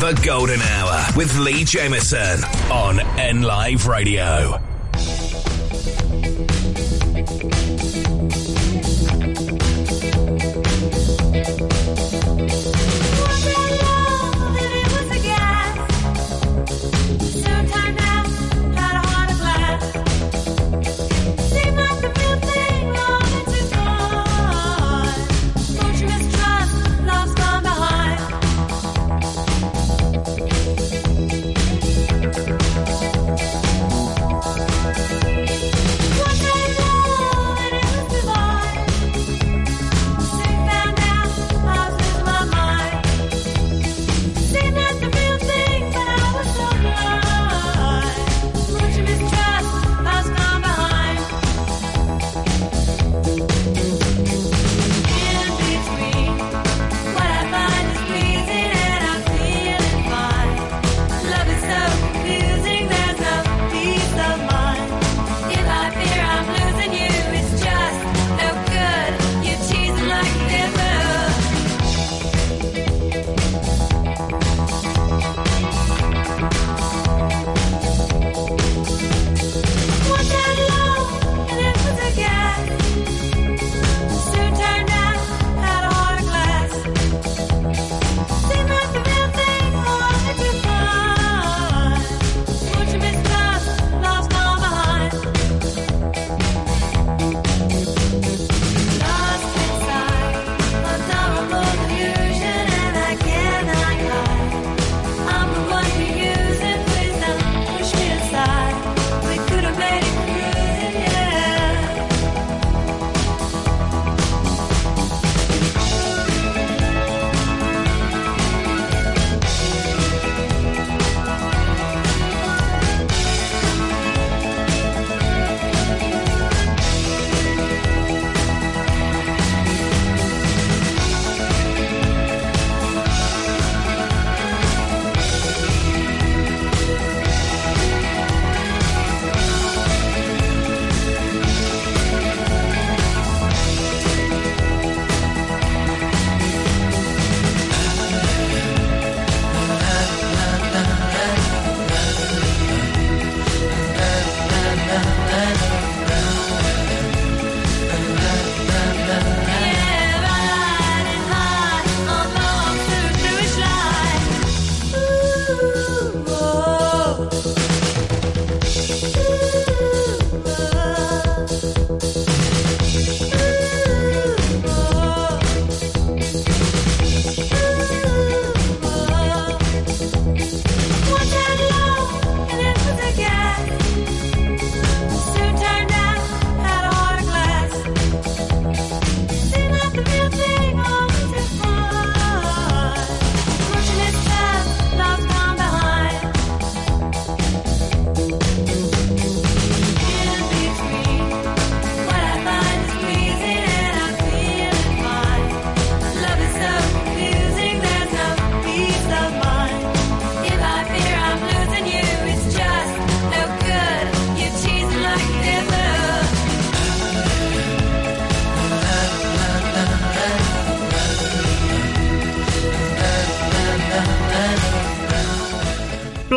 The Golden Hour with Lee Jameson on N Live Radio.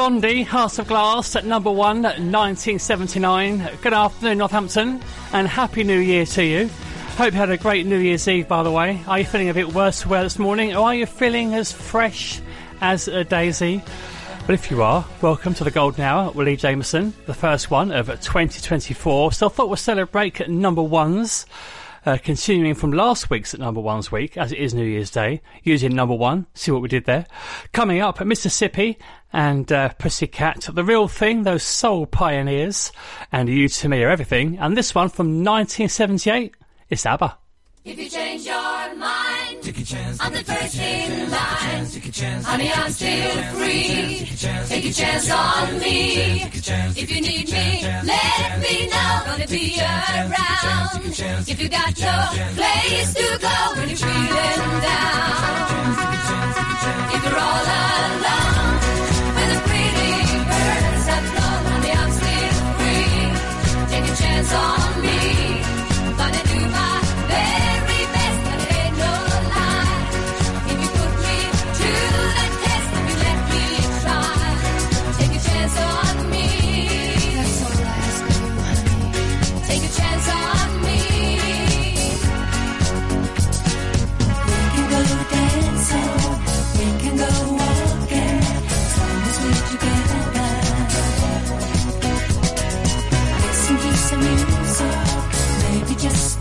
Blondie, Heart of Glass at number one, 1979. Good afternoon, Northampton, and Happy New Year to you. Hope you had a great New Year's Eve, by the way. Are you feeling a bit worse for wear this morning, or are you feeling as fresh as a daisy? But if you are, welcome to the Golden Hour with Lee Jameson, the first one of 2024. So I thought we'll celebrate number ones. Uh, continuing from last week's at number one's week, as it is New Year's Day, using number one. See what we did there. Coming up, at Mississippi and uh, Pussycat, the real thing, those soul pioneers, and you to me are everything. And this one from 1978, it's ABBA. If you change your mind, take a chance. I'm the first in line. Honey, I'm still free. Take a chance on me. If you need me, let me know. Gonna be around. If you got no place to go when you're feeling down. If you're all alone, when the pretty birds have flown, honey, I'm still free. Take a chance on me. Gonna do my best, just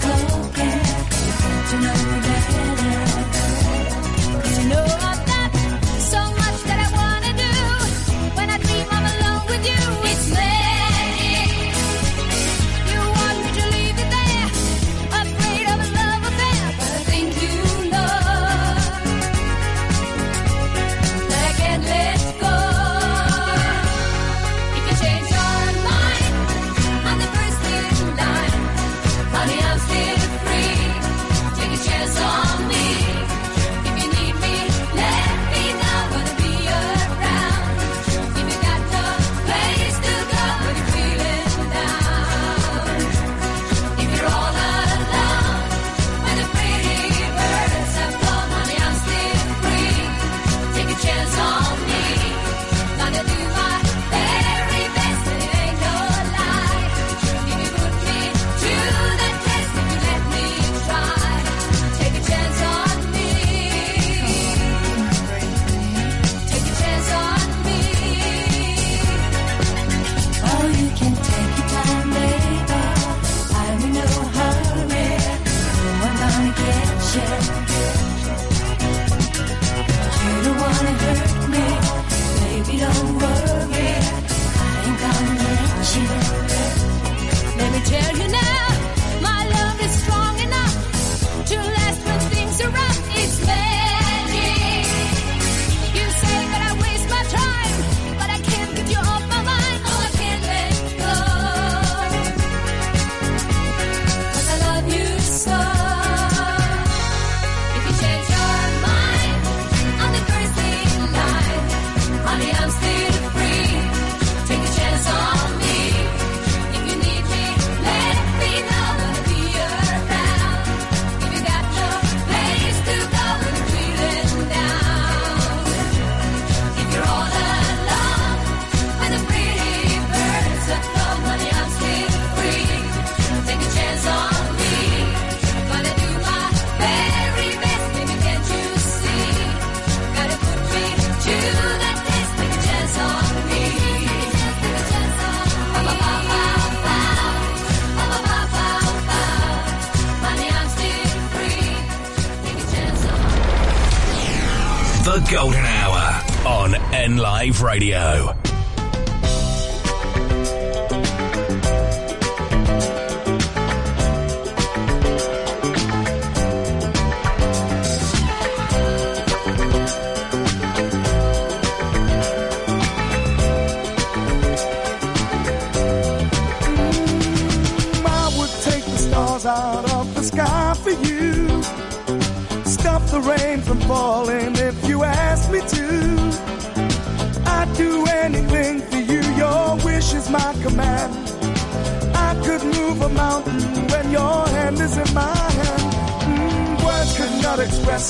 Wave Radio.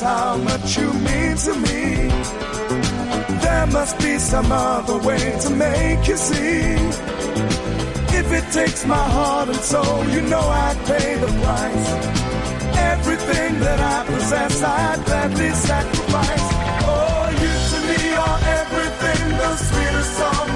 how much you mean to me. There must be some other way to make you see. If it takes my heart and soul, you know I'd pay the price. Everything that I possess, I'd gladly sacrifice. Oh, you to me are everything, the sweetest song.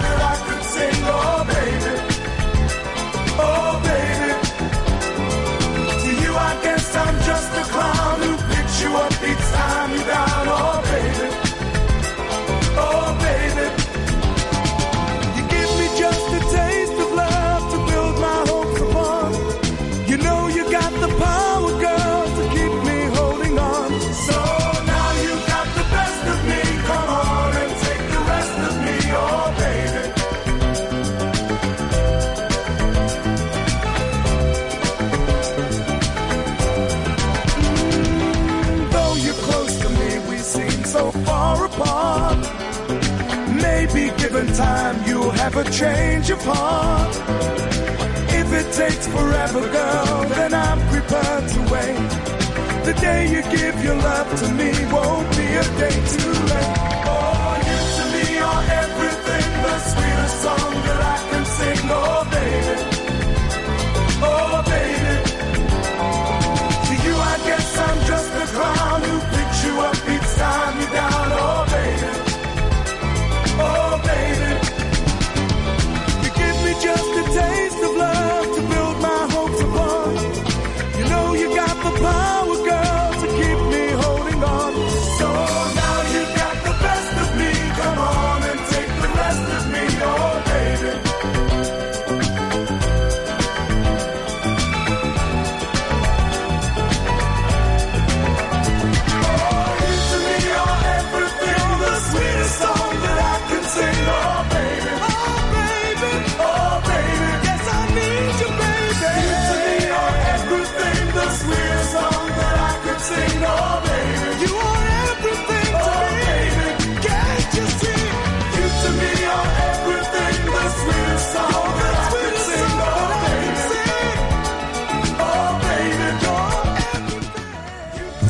ever change of heart. If it takes forever, girl, then I'm prepared to wait. The day you give your love to me won't be a day too late. Oh, you to me are everything, the sweetest song that I.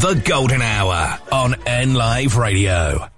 The Golden Hour on N Live Radio.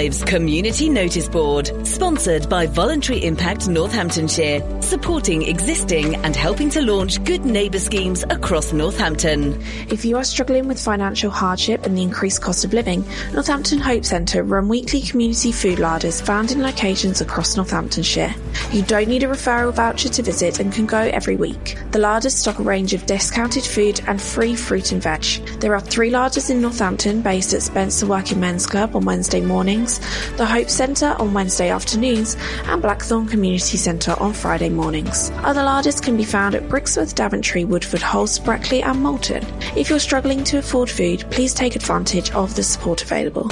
Lives Community Notice Board, sponsored by Voluntary Impact Northamptonshire, supporting existing and helping to launch good neighbour schemes across Northampton. If you are struggling with financial hardship and the increased cost of living, Northampton Hope Centre run weekly community food larders found in locations across Northamptonshire. You don't need a referral voucher to visit and can go every week. The larders stock a range of discounted food and free fruit and veg. There are three larders in Northampton based at Spencer Working Men's Club on Wednesday mornings, the Hope Centre on Wednesday afternoons, and Blackthorn Community Centre on Friday mornings. Other larders can be found at Brixworth, Daventry, Woodford, Halse, Brackley, and Moulton. If you're struggling to afford food, please take advantage of the support available.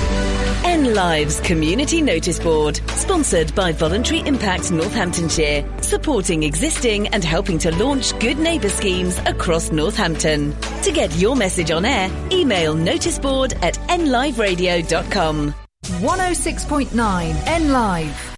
N Lives Community Notice Board, sponsored by Voluntary Impact Northamptonshire, supporting existing and helping to launch good neighbour schemes across Northampton. To get your message on air, email noticeboard at nliveradio.com. 106.9 N Live.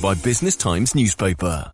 by Business Times newspaper.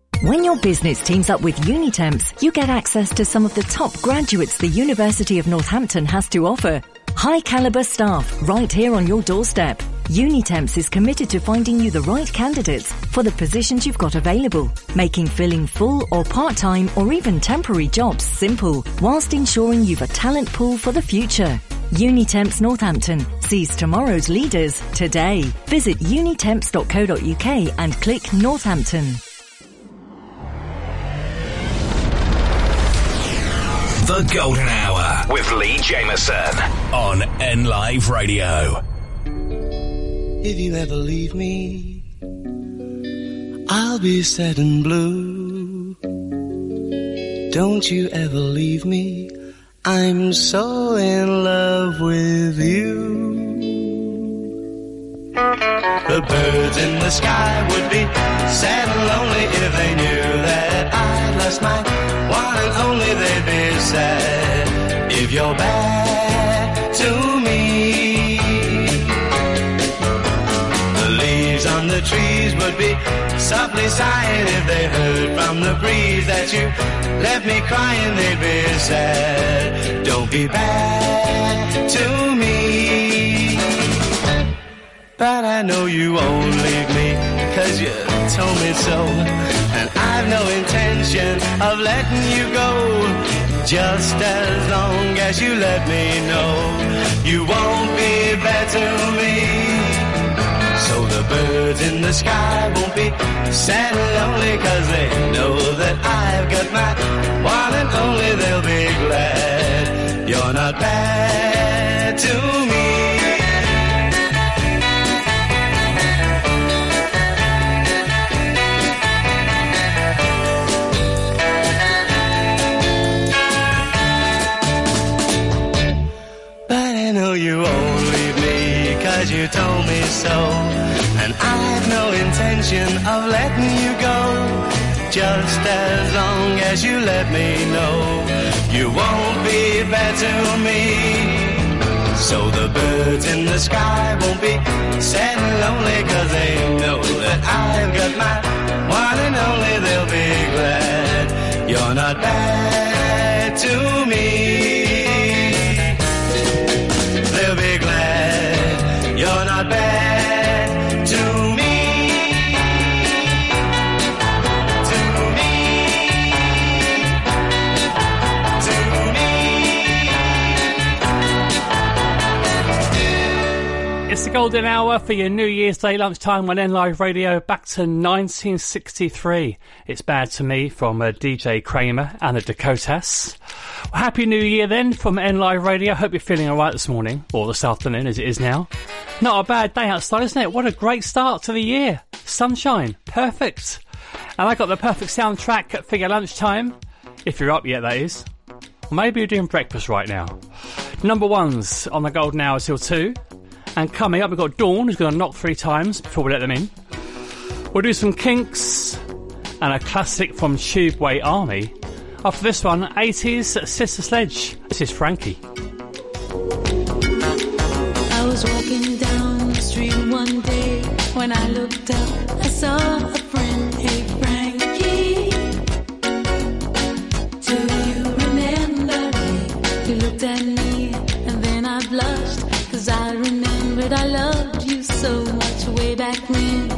When your business teams up with Unitemps, you get access to some of the top graduates the University of Northampton has to offer. High caliber staff right here on your doorstep. Unitemps is committed to finding you the right candidates for the positions you've got available, making filling full or part-time or even temporary jobs simple, whilst ensuring you've a talent pool for the future. Unitemps Northampton sees tomorrow's leaders today. Visit unitemps.co.uk and click Northampton. The Golden Hour with Lee Jameson on N Live Radio. If you ever leave me, I'll be sad and blue. Don't you ever leave me, I'm so in love with you. The birds in the sky would be sad and lonely if they knew that I'd lost my one and only. They'd be sad if you're bad to me. The leaves on the trees would be softly sighing if they heard from the breeze that you left me crying. They'd be sad. Don't be bad to me. But I know you won't leave me, cause you told me so. I've no intention of letting you go. Just as long as you let me know you won't be bad to me. So the birds in the sky won't be sad and lonely, cause they know that I've got my one and only. They'll be glad you're not bad to me. Intention of letting you go. Just as long as you let me know you won't be bad to me. So the birds in the sky won't be sad and lonely, cause they know that I've got my one and only. They'll be glad you're not bad to me. They'll be glad you're not bad golden hour for your New Year's Day lunchtime on N Live Radio back to 1963. It's bad to me from uh, Billy J. Kramer and the Dakotas. Well, Happy New Year then from N Live Radio. Hope you're feeling alright this morning or this afternoon as it is now. Not a bad day outside, isn't it? What a great start to the year. Sunshine. Perfect. And I got the perfect soundtrack for your lunchtime. If you're up yet, that is. Maybe you're doing breakfast right now. Number ones on the golden hour till two. And coming up, we've got Dawn, who's going to knock three times before we let them in. We'll do some kinks and a classic from Tubeway Army. After this one, 80s Sister Sledge. This is Frankie. I was walking down the street one day when I looked up, I saw a friend. Hey, Frankie, do you remember me? You looked at me I loved you so much way back when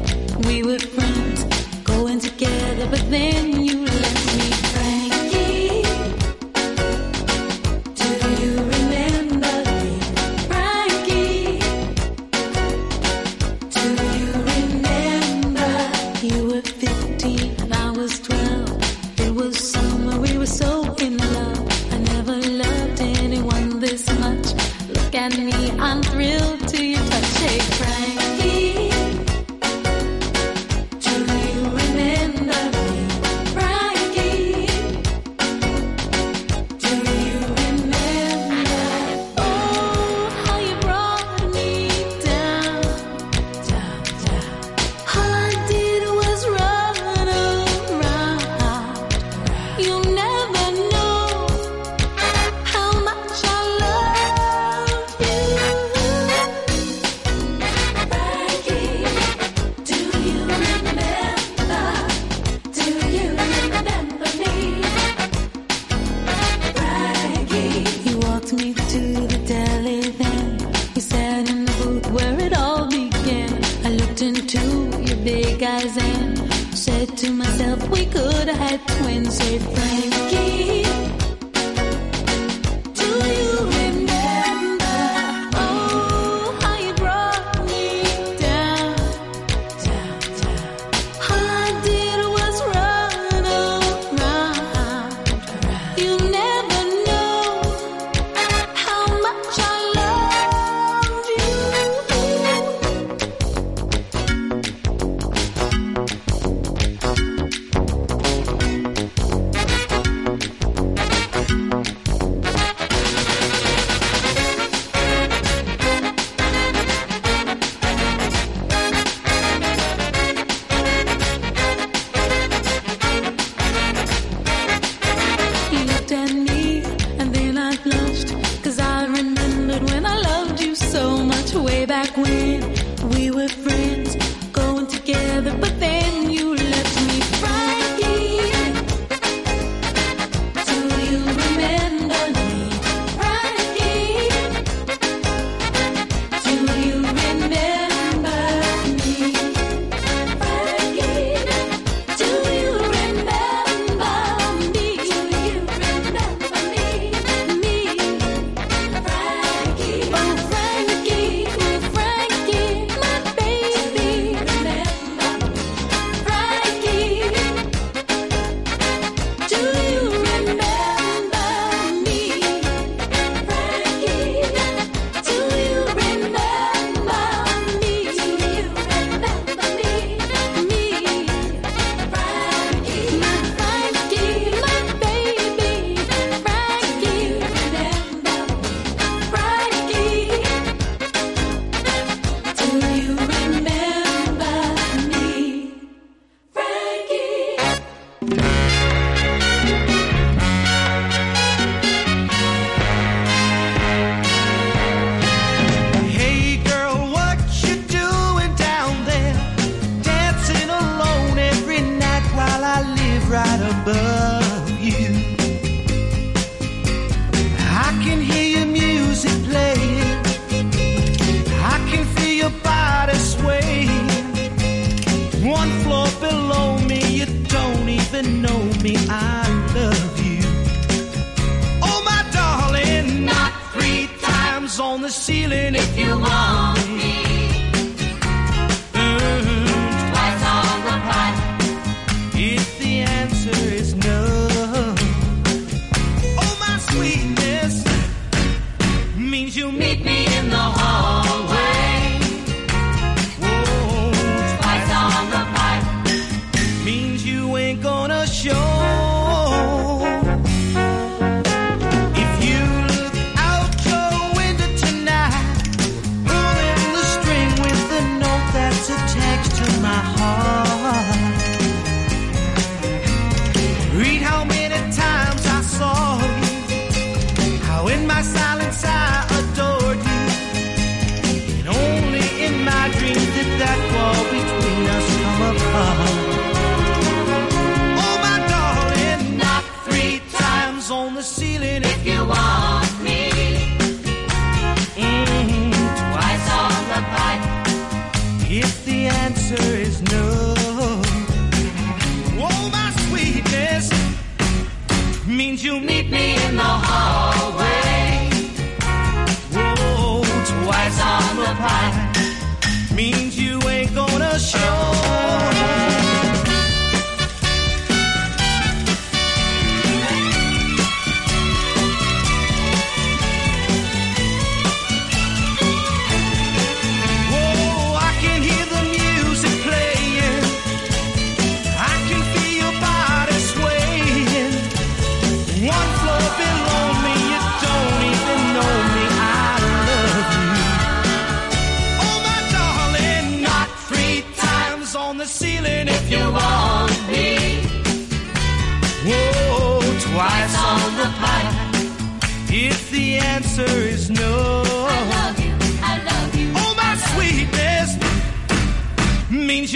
we were friends, going together, but then you left me, Frankie. Do you remember me, Frankie? Do you remember? You were 15 and I was 12. It was summer, we were so in love. I never loved anyone this much. Look at me,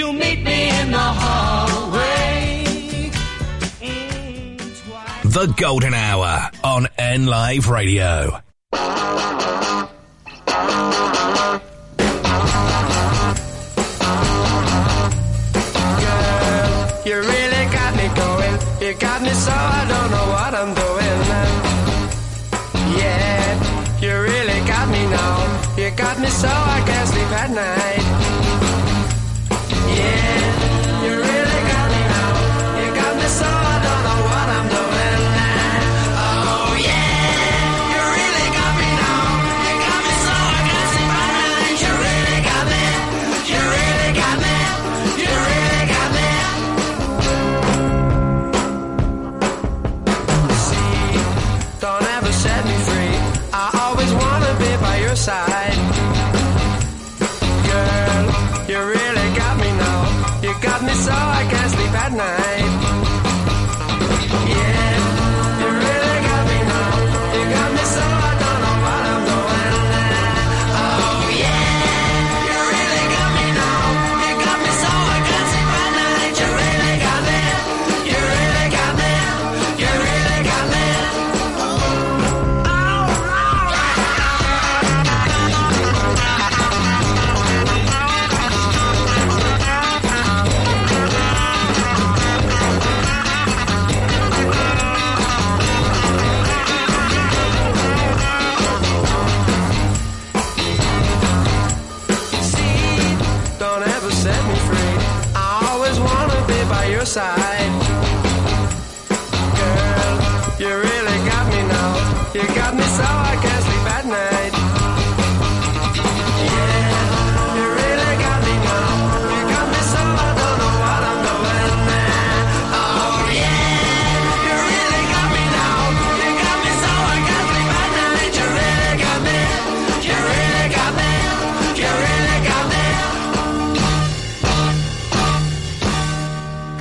please you'll meet me in the hallway. The Golden Hour on N Live Radio. You really got me going. You got me so I don't know what I'm doing. Yeah, you really got me now. You got me so I can't sleep at night. Can't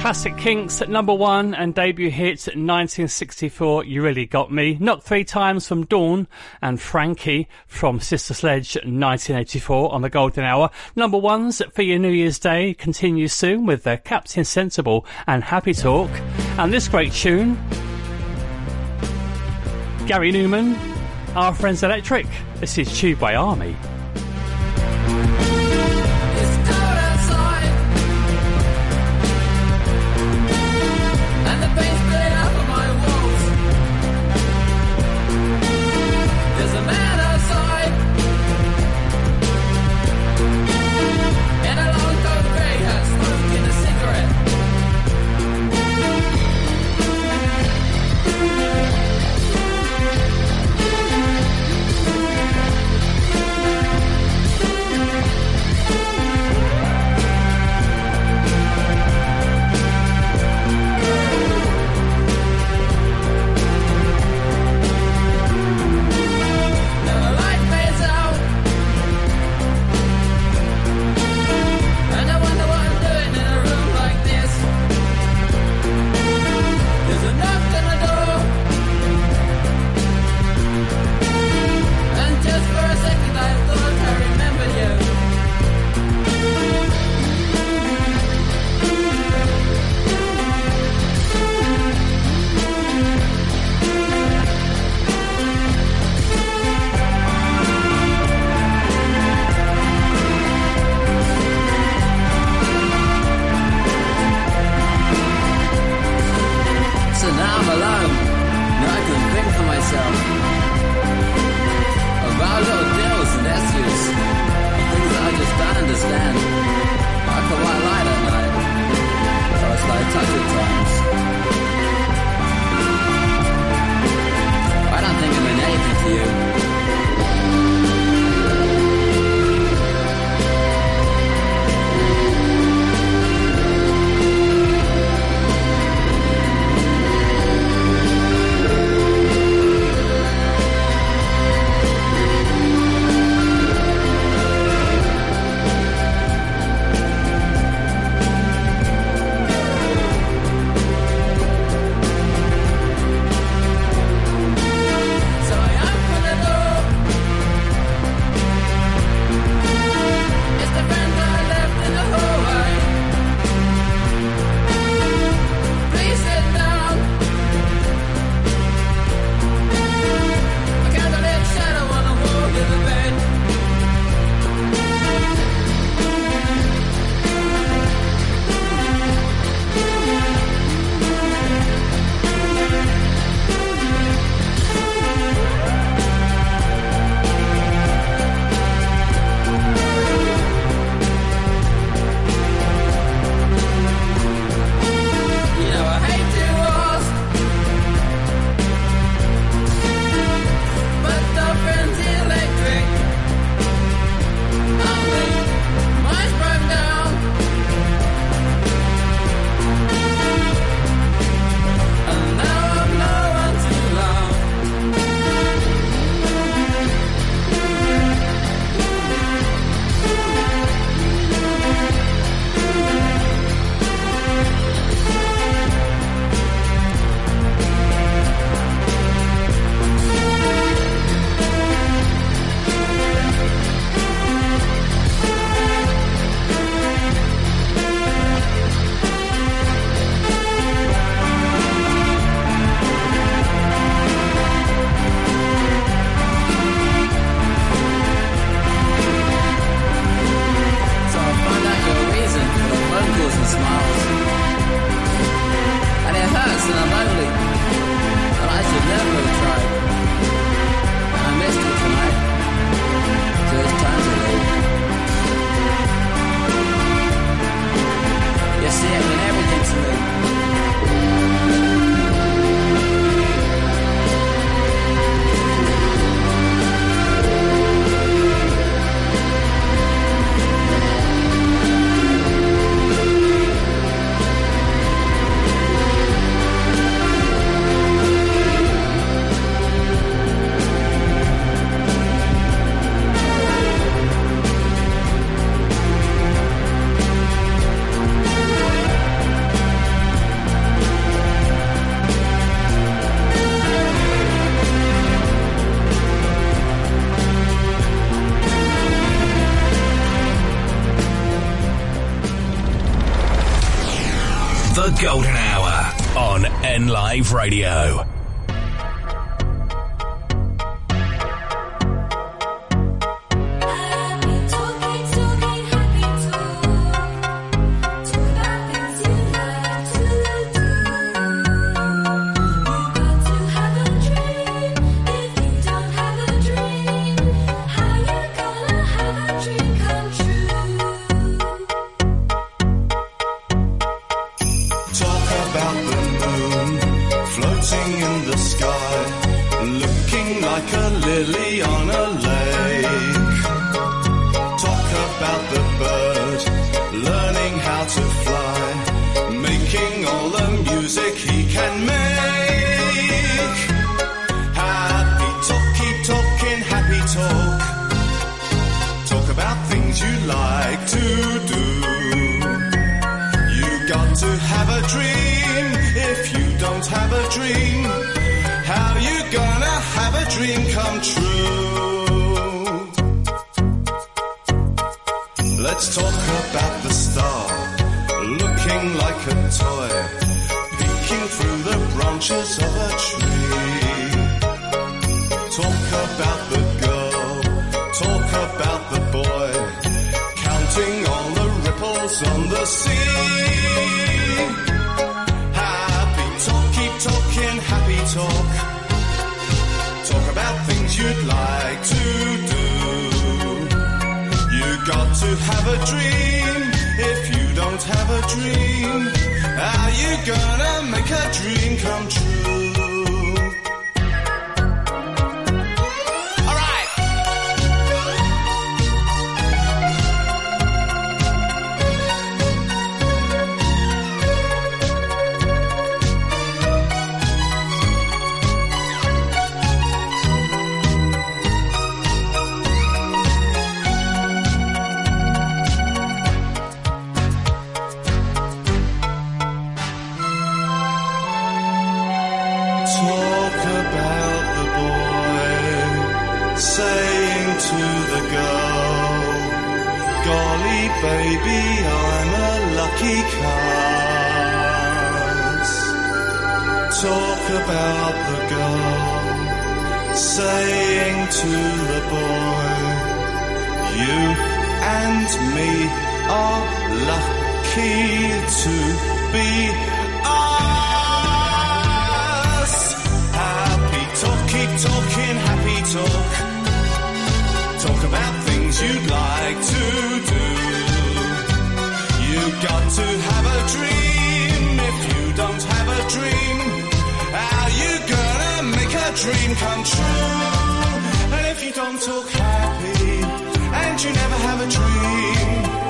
Classic Kinks at number one and debut hits at 1964. You really got me. Knocked three times from Dawn and Frankie from Sister Sledge 1984 on the Golden Hour. Number ones for your New Year's Day continues soon with the Captain Sensible and Happy Talk. And this great tune, Gary Numan, Our Friends Electric. This is Tubeway Army. time. Now I can think for myself. About little deals and issues. Things that I just don't understand. I could white light at night. First light touch at times. I don't think I'm anything to you. Radio. Lucky cuss. Talk about the girl saying to the boy, You and me are lucky to be us. Happy talk, keep talking, happy talk. Talk about things you'd like to do. You got to have a dream. If you don't have a dream, how you gonna make a dream come true? And if you don't talk happy, and you never have a dream,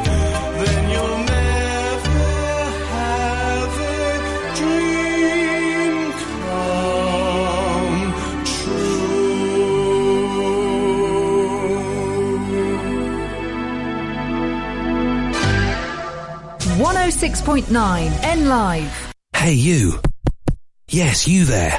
106.9 N Live. Hey, you. Yes, you there.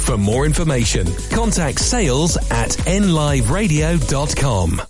For more information, contact sales at nliveradio.com.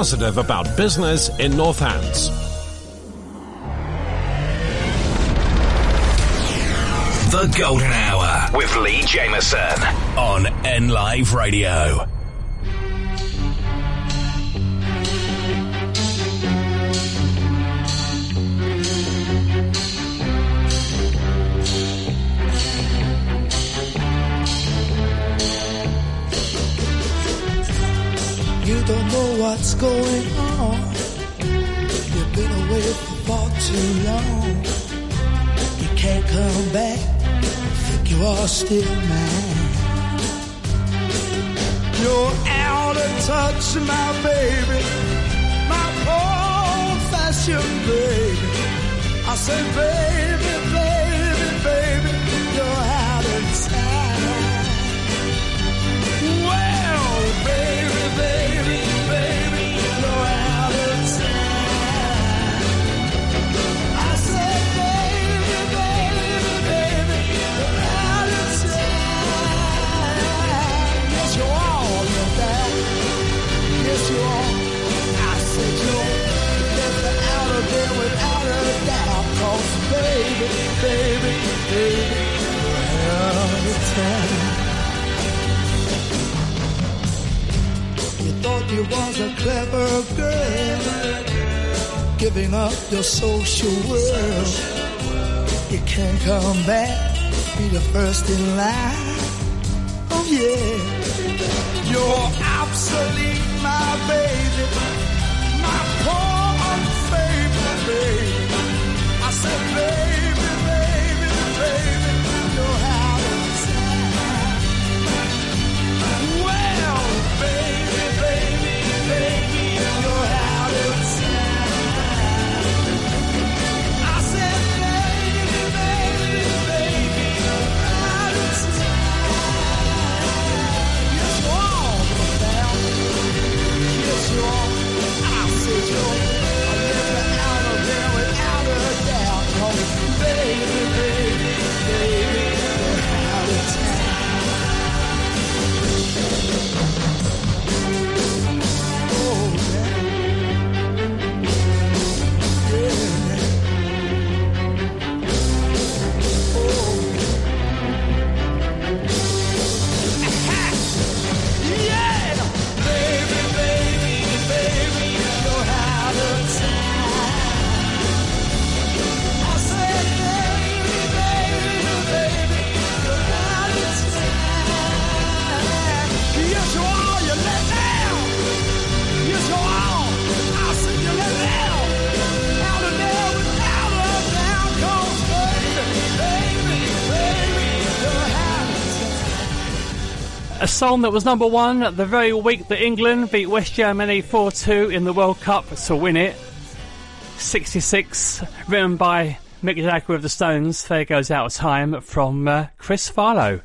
Positive about business in Northants. The Golden Hour with Lee Jameson on N Live Radio. What's going on. You've been away for far too long. You can't come back. Think you are still mine. You're out of touch, my baby. My old fashioned baby. I say, baby, baby, baby, baby, baby, you're time. You thought you was a clever girl, giving up your social world. You can't come back, be the first in line. Oh yeah, you're obsolete, my baby, baby, baby, baby, A song that was number one the very week that England beat West Germany 4 2 in the World Cup to win it. 66, written by Mick Jagger of the Stones. There goes out of time from uh, Chris Farlowe.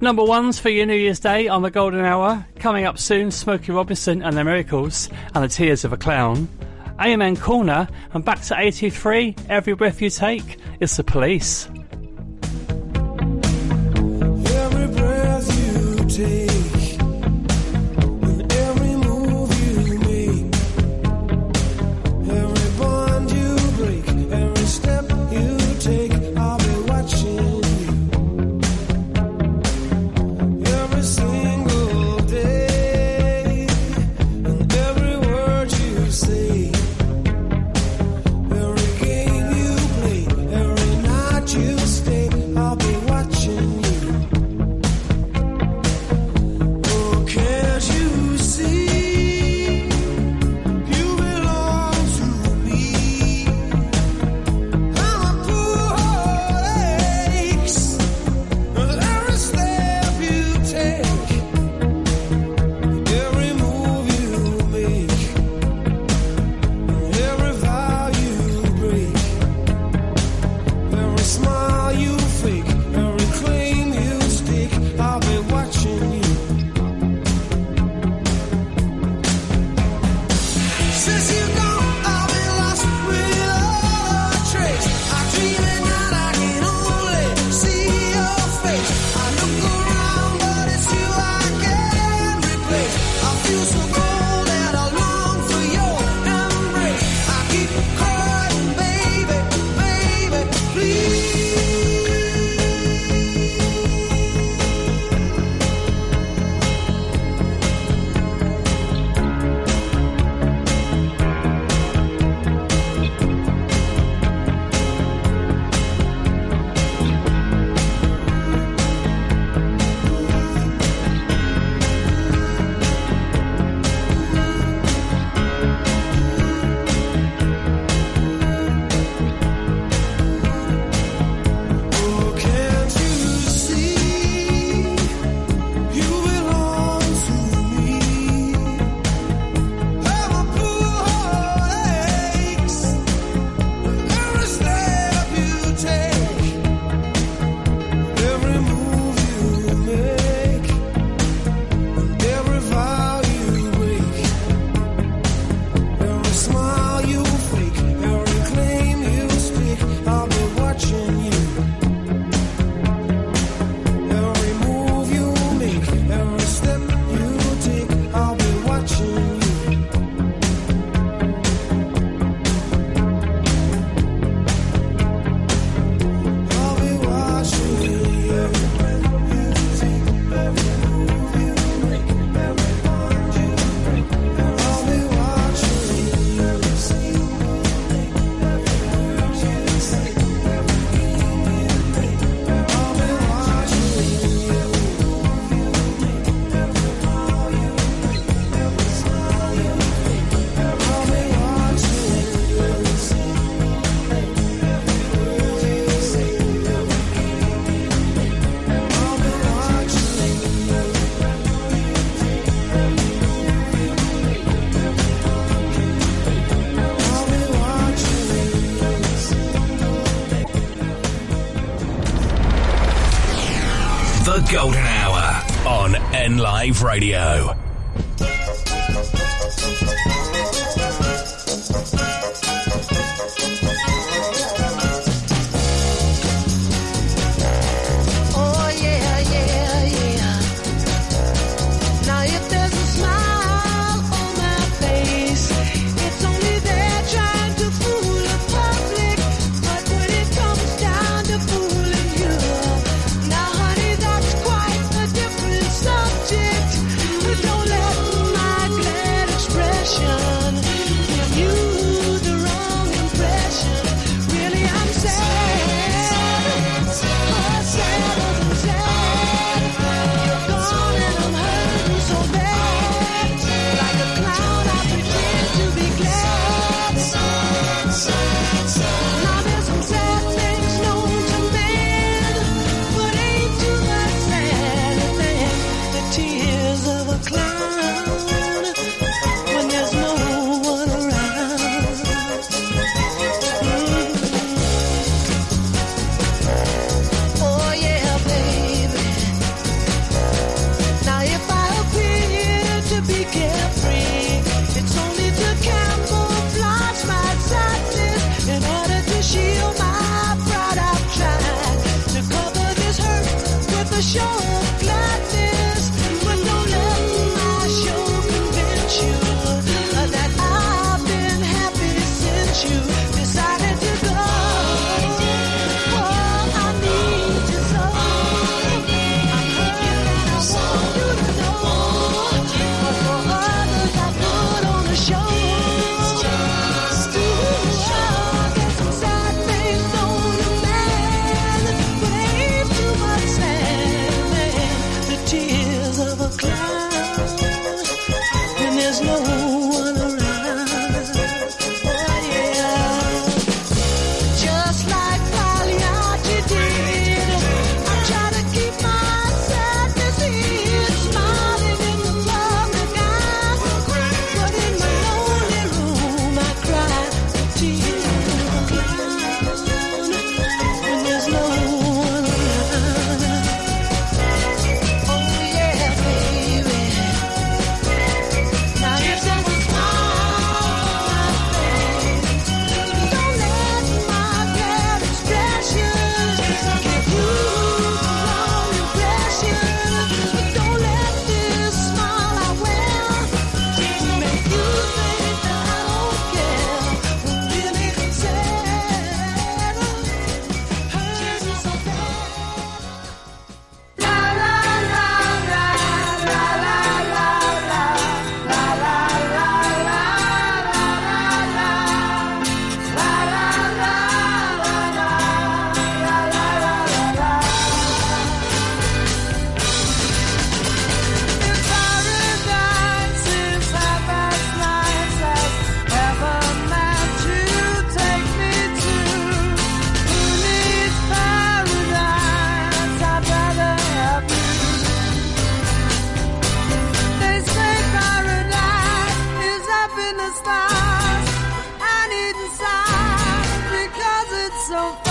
Number ones for your New Year's Day on the Golden Hour. Coming up soon, Smokey Robinson and the Miracles and the Tears of a Clown. Amen Corner and back to 83. Every breath you take is the police. Take, golden hour on N Live Radio. in the stars and inside because it's so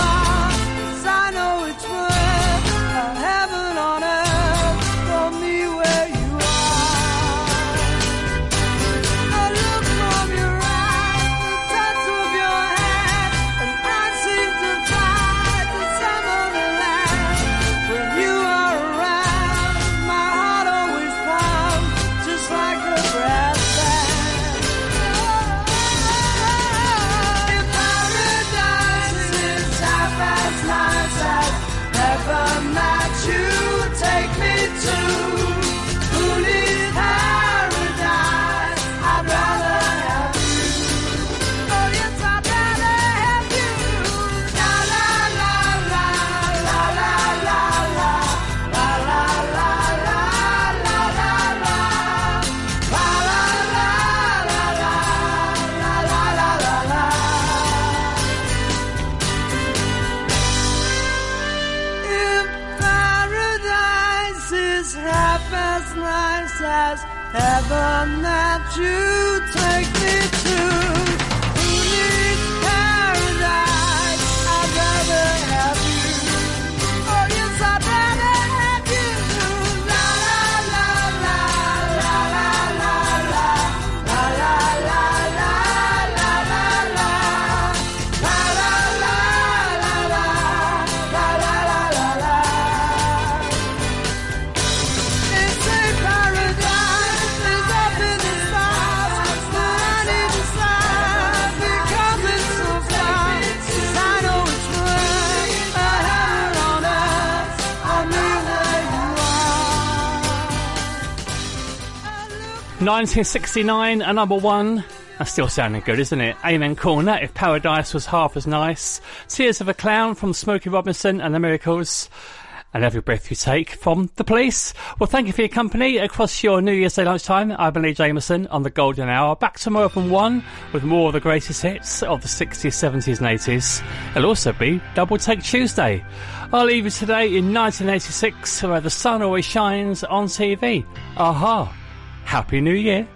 1969, a number one. That's still sounding good, isn't it? Amen Corner, if paradise was half as nice. Tears of a Clown from Smokey Robinson and the Miracles. And every breath you take from the police. Well, thank you for your company across your New Year's Day lunchtime. I've been Lee Jameson on the Golden Hour. Back tomorrow from one with more of the greatest hits of the 60s, 70s, and 80s. It'll also be Double Take Tuesday. I'll leave you today in 1986 where the sun always shines on TV. Aha. Happy New Year.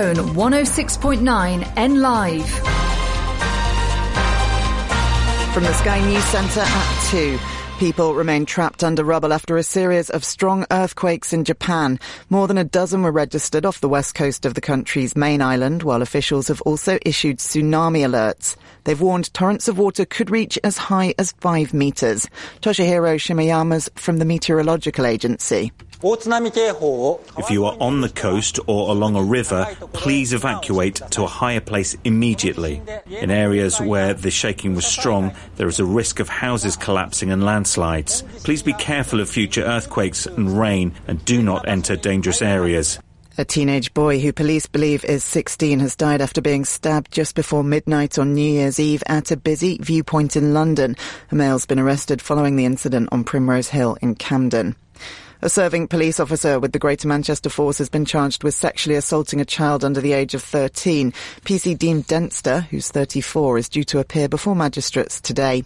Own 106.9 N Live. From the Sky News Centre at 2. People remain trapped under rubble after a series of strong earthquakes in Japan. More than a dozen were registered off the west coast of the country's main island, while officials have also issued tsunami alerts. They've warned torrents of water could reach as high as five metres. Toshihiro Shimoyama's from the Meteorological Agency. If you are on the coast or along a river, please evacuate to a higher place immediately. In areas where the shaking was strong, there is a risk of houses collapsing and landslides. Please be careful of future earthquakes and rain and do not enter dangerous areas. A teenage boy who police believe is 16 has died after being stabbed just before midnight on New Year's Eve at a busy viewpoint in London. A male's been arrested following the incident on Primrose Hill in Camden. A serving police officer with the Greater Manchester Force has been charged with sexually assaulting a child under the age of 13. PC Dean Denster, who's 34, is due to appear before magistrates today.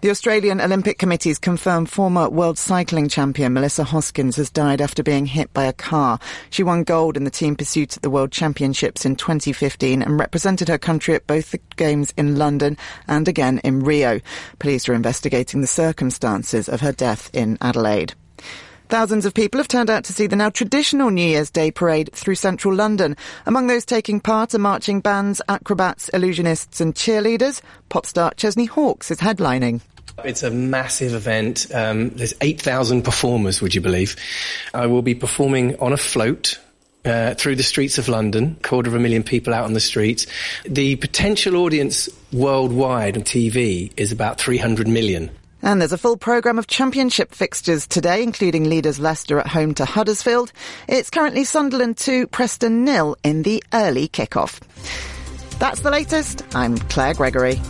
The Australian Olympic Committee's confirmed former world cycling champion Melissa Hoskins has died after being hit by a car. She won gold in the team pursuit at the World Championships in 2015 and represented her country at both the Games in London and again in Rio. Police are investigating the circumstances of her death in Adelaide. Thousands of people have turned out to see the now traditional New Year's Day parade through central London. Among those taking part are marching bands, acrobats, illusionists and cheerleaders. Pop star Chesney Hawkes is headlining. It's a massive event. Um, there's 8,000 performers, would you believe? I will be performing on a float uh, through the streets of London, quarter of a million people out on the streets. The potential audience worldwide on TV is about 300 million. And there's a full programme of championship fixtures today, including leaders Leicester at home to Huddersfield. It's currently Sunderland 2, Preston nil in the early kick-off. That's the latest. I'm Claire Gregory.